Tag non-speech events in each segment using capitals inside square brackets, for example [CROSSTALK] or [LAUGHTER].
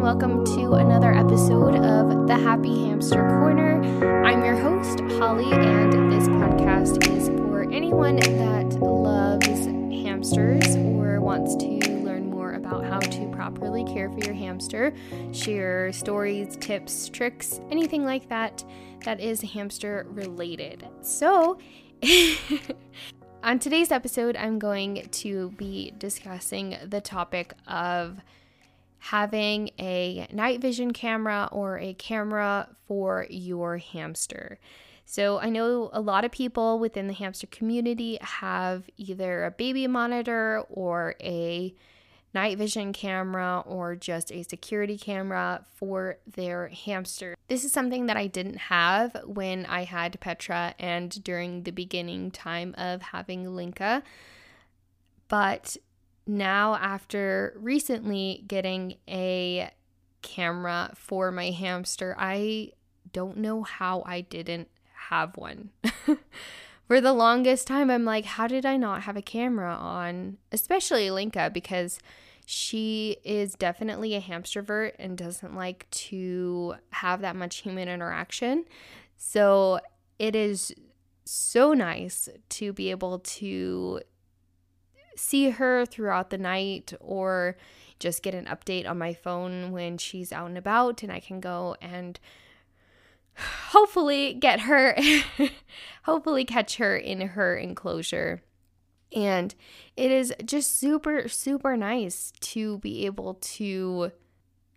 and welcome to another episode of the Happy Hamster Corner. I'm your host, Holly, and this podcast is for anyone that loves hamsters or wants to learn more about how to properly care for your hamster, share stories, tips, tricks, anything like that that is hamster related. So, [LAUGHS] on today's episode, I'm going to be discussing the topic of having a night vision camera or a camera for your hamster. So, I know a lot of people within the hamster community have either a baby monitor or a night vision camera or just a security camera for their hamster. This is something that I didn't have when I had Petra and during the beginning time of having Linka. But now, after recently getting a camera for my hamster, I don't know how I didn't have one. [LAUGHS] for the longest time, I'm like, how did I not have a camera on? Especially Linka, because she is definitely a hamstervert and doesn't like to have that much human interaction. So it is so nice to be able to see her throughout the night or just get an update on my phone when she's out and about and I can go and hopefully get her [LAUGHS] hopefully catch her in her enclosure. And it is just super super nice to be able to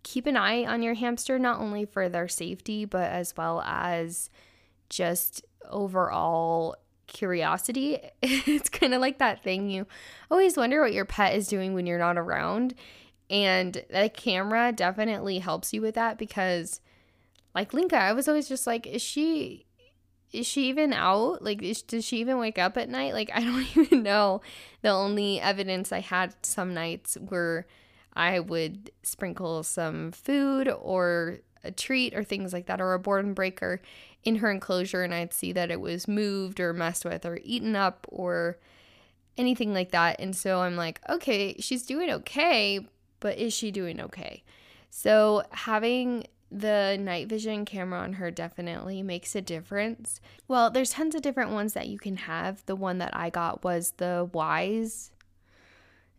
keep an eye on your hamster not only for their safety but as well as just overall curiosity [LAUGHS] it's kind of like that thing you always wonder what your pet is doing when you're not around and the camera definitely helps you with that because like Linka, I was always just like, is she is she even out? Like, is, does she even wake up at night? Like, [LAUGHS] I don't even know. The only evidence I had some nights were I would sprinkle some food or a treat or things like that, or a boredom breaker in her enclosure, and I'd see that it was moved or messed with or eaten up or anything like that. And so I'm like, okay, she's doing okay, but is she doing okay? So having the night vision camera on her definitely makes a difference. Well, there's tons of different ones that you can have. The one that I got was the Wyze.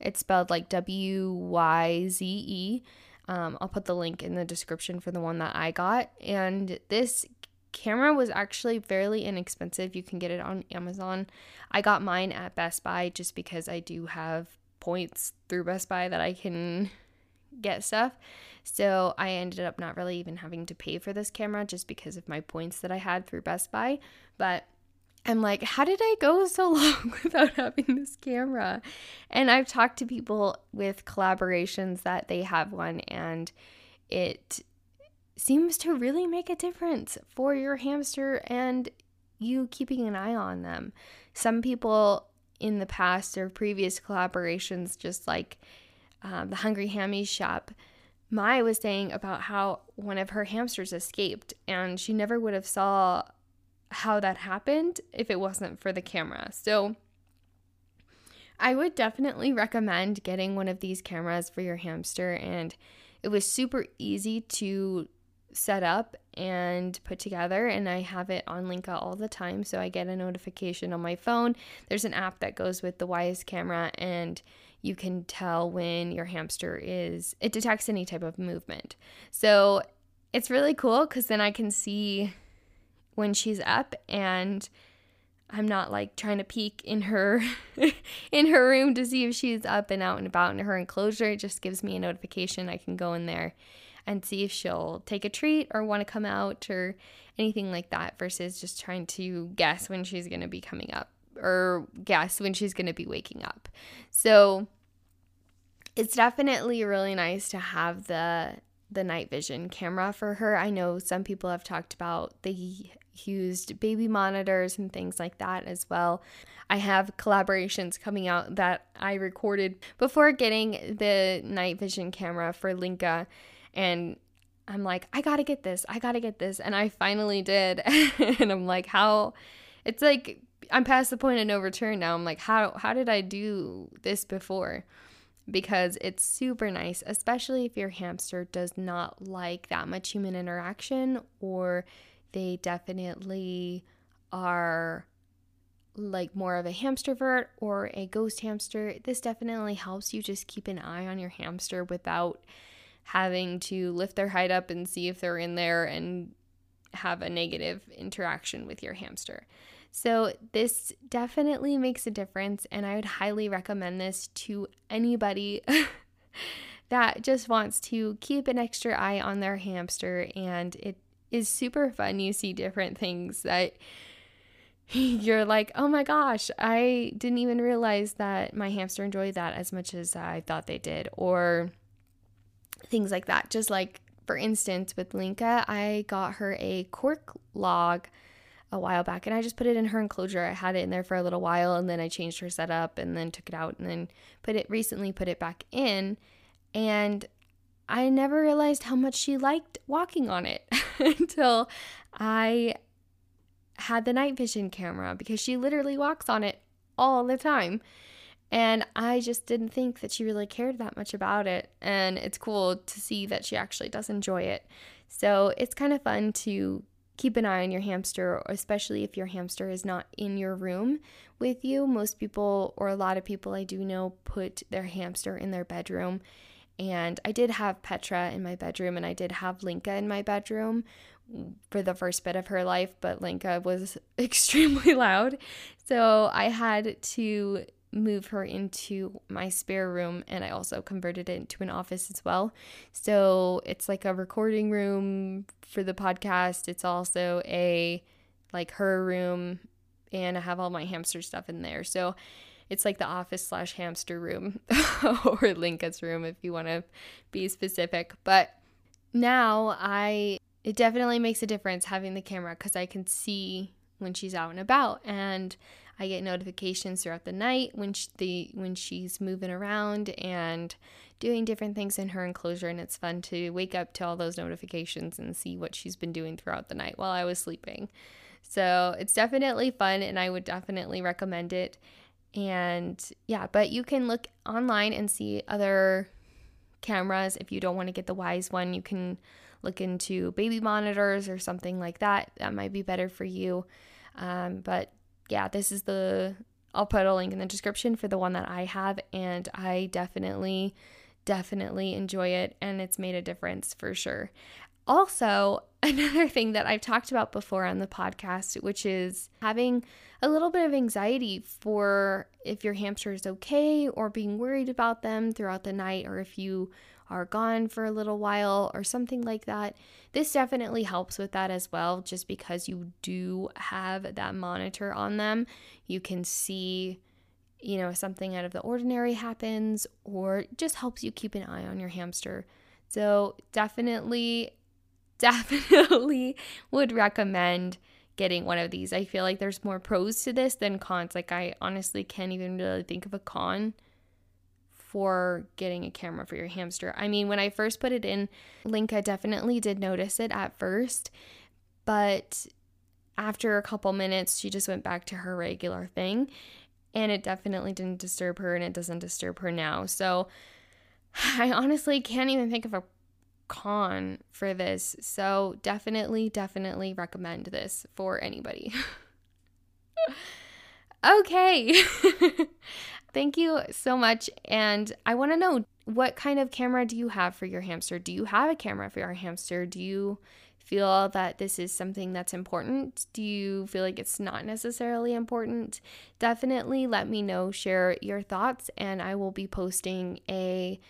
It's spelled like W Y Z E. Um, I'll put the link in the description for the one that I got. And this camera was actually fairly inexpensive. You can get it on Amazon. I got mine at Best Buy just because I do have points through Best Buy that I can get stuff. So I ended up not really even having to pay for this camera just because of my points that I had through Best Buy. But I'm like, how did I go so [LAUGHS] long without having this camera? And I've talked to people with collaborations that they have one and it seems to really make a difference for your hamster and you keeping an eye on them. Some people in the past or previous collaborations, just like um, the Hungry Hammies shop, Mai was saying about how one of her hamsters escaped and she never would have saw how that happened if it wasn't for the camera. So I would definitely recommend getting one of these cameras for your hamster and it was super easy to set up and put together and I have it on Linka all the time so I get a notification on my phone. There's an app that goes with the Wyze camera and you can tell when your hamster is it detects any type of movement. So it's really cool cuz then I can see when she's up and I'm not like trying to peek in her [LAUGHS] in her room to see if she's up and out and about in her enclosure. It just gives me a notification. I can go in there and see if she'll take a treat or want to come out or anything like that versus just trying to guess when she's going to be coming up or guess when she's going to be waking up. So it's definitely really nice to have the the night vision camera for her. I know some people have talked about they used baby monitors and things like that as well. I have collaborations coming out that I recorded before getting the night vision camera for Linka and I'm like, I gotta get this, I gotta get this. And I finally did. [LAUGHS] and I'm like, how it's like I'm past the point of no return now. I'm like, how how did I do this before? Because it's super nice, especially if your hamster does not like that much human interaction or they definitely are like more of a hamstervert or a ghost hamster. This definitely helps you just keep an eye on your hamster without having to lift their height up and see if they're in there and have a negative interaction with your hamster. So, this definitely makes a difference, and I would highly recommend this to anybody [LAUGHS] that just wants to keep an extra eye on their hamster. And it is super fun. You see different things that [LAUGHS] you're like, oh my gosh, I didn't even realize that my hamster enjoyed that as much as I thought they did. Or things like that. Just like, for instance, with Linka, I got her a cork log a while back and I just put it in her enclosure. I had it in there for a little while and then I changed her setup and then took it out and then put it recently put it back in and I never realized how much she liked walking on it [LAUGHS] until I had the night vision camera because she literally walks on it all the time. And I just didn't think that she really cared that much about it. And it's cool to see that she actually does enjoy it. So it's kind of fun to keep an eye on your hamster, especially if your hamster is not in your room with you. Most people, or a lot of people I do know, put their hamster in their bedroom. And I did have Petra in my bedroom, and I did have Linka in my bedroom for the first bit of her life, but Linka was [LAUGHS] extremely loud. So I had to move her into my spare room and I also converted it into an office as well. So it's like a recording room for the podcast. It's also a like her room and I have all my hamster stuff in there. So it's like the office slash hamster room [LAUGHS] or Linka's room if you want to be specific. But now I it definitely makes a difference having the camera because I can see when she's out and about and I get notifications throughout the night when she, the when she's moving around and doing different things in her enclosure and it's fun to wake up to all those notifications and see what she's been doing throughout the night while I was sleeping. So, it's definitely fun and I would definitely recommend it. And yeah, but you can look online and see other cameras if you don't want to get the Wyze one, you can look into baby monitors or something like that. That might be better for you. Um, but yeah, this is the, I'll put a link in the description for the one that I have, and I definitely, definitely enjoy it, and it's made a difference for sure. Also, [LAUGHS] another thing that I've talked about before on the podcast, which is having a little bit of anxiety for if your hamster is okay or being worried about them throughout the night, or if you are gone for a little while or something like that. This definitely helps with that as well, just because you do have that monitor on them. You can see, you know, something out of the ordinary happens or just helps you keep an eye on your hamster. So, definitely, definitely [LAUGHS] would recommend getting one of these. I feel like there's more pros to this than cons. Like, I honestly can't even really think of a con for getting a camera for your hamster. I mean, when I first put it in, Linka definitely did notice it at first, but after a couple minutes, she just went back to her regular thing. And it definitely didn't disturb her, and it doesn't disturb her now. So [SIGHS] I honestly can't even think of a con for this. So definitely, definitely recommend this for anybody. [LAUGHS] okay. [LAUGHS] Thank you so much. And I want to know what kind of camera do you have for your hamster? Do you have a camera for your hamster? Do you feel that this is something that's important? Do you feel like it's not necessarily important? Definitely let me know, share your thoughts, and I will be posting a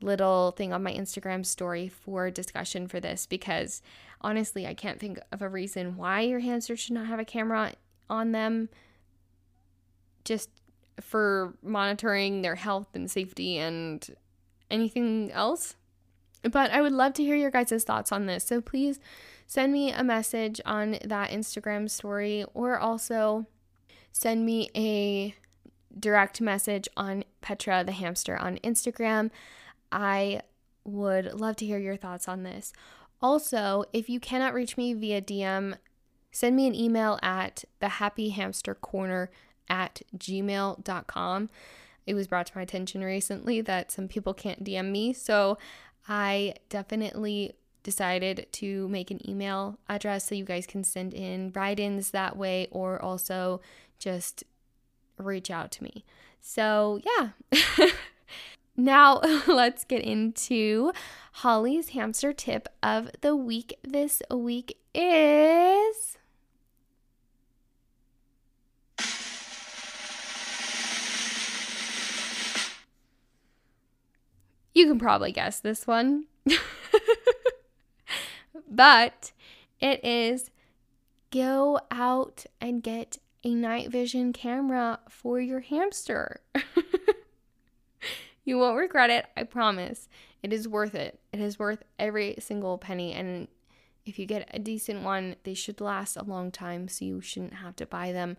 little thing on my Instagram story for discussion for this because honestly, I can't think of a reason why your hamster should not have a camera on them. Just for monitoring their health and safety and anything else. But I would love to hear your guys' thoughts on this. So please send me a message on that Instagram story or also send me a direct message on Petra the hamster on Instagram. I would love to hear your thoughts on this. Also, if you cannot reach me via DM, send me an email at thehappyhamstercorner at gmail.com. It was brought to my attention recently that some people can't DM me, so I definitely decided to make an email address so you guys can send in write ins that way or also just reach out to me. So, yeah. [LAUGHS] now, [LAUGHS] let's get into Holly's hamster tip of the week. This week is. You can probably guess this one. [LAUGHS] but it is go out and get a night vision camera for your hamster. [LAUGHS] you won't regret it, I promise. It is worth it. It is worth every single penny. And if you get a decent one, they should last a long time, so you shouldn't have to buy them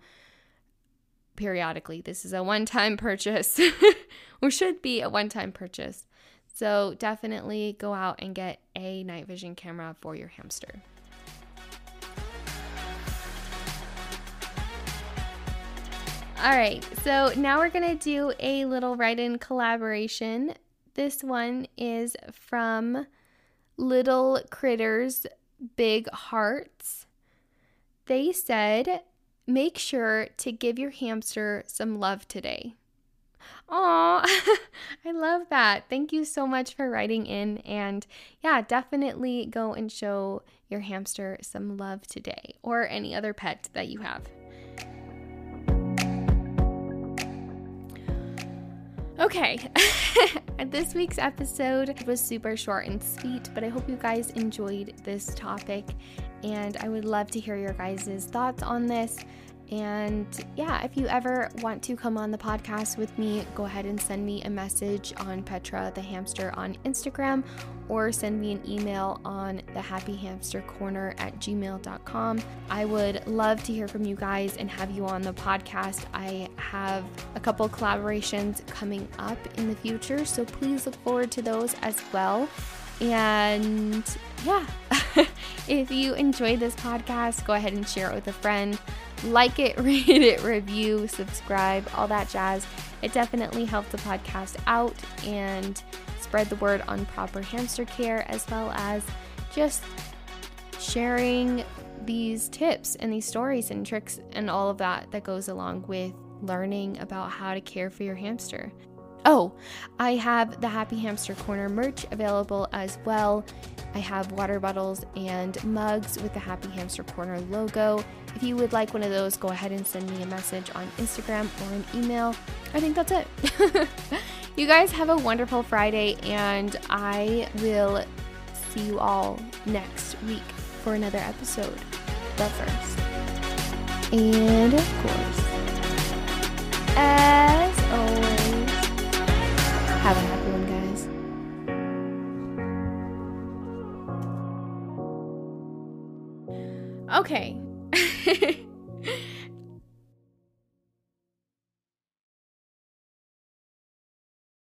periodically. This is a one time purchase, [LAUGHS] or should be a one time purchase. So definitely go out and get a night vision camera for your hamster. All right, so now we're gonna do a little write in collaboration. This one is from Little Critters Big Hearts. They said, make sure to give your hamster some love today. Oh, [LAUGHS] I love that. Thank you so much for writing in. And yeah, definitely go and show your hamster some love today or any other pet that you have. Okay, [LAUGHS] this week's episode was super short and sweet, but I hope you guys enjoyed this topic. And I would love to hear your guys' thoughts on this. And yeah, if you ever want to come on the podcast with me, go ahead and send me a message on Petra the Hamster on Instagram or send me an email on the happy hamster corner at gmail.com. I would love to hear from you guys and have you on the podcast. I have a couple collaborations coming up in the future, so please look forward to those as well. And yeah, [LAUGHS] if you enjoyed this podcast, go ahead and share it with a friend. Like it, [LAUGHS] rate it, review, subscribe, all that jazz. It definitely helps the podcast out and spread the word on proper hamster care as well as just sharing these tips and these stories and tricks and all of that that goes along with learning about how to care for your hamster. Oh, I have the Happy Hamster Corner merch available as well. I have water bottles and mugs with the Happy Hamster Corner logo. If you would like one of those, go ahead and send me a message on Instagram or an email. I think that's it. [LAUGHS] you guys have a wonderful Friday, and I will see you all next week for another episode. But first, and of course, always, have a happy one, guys. Okay. [LAUGHS]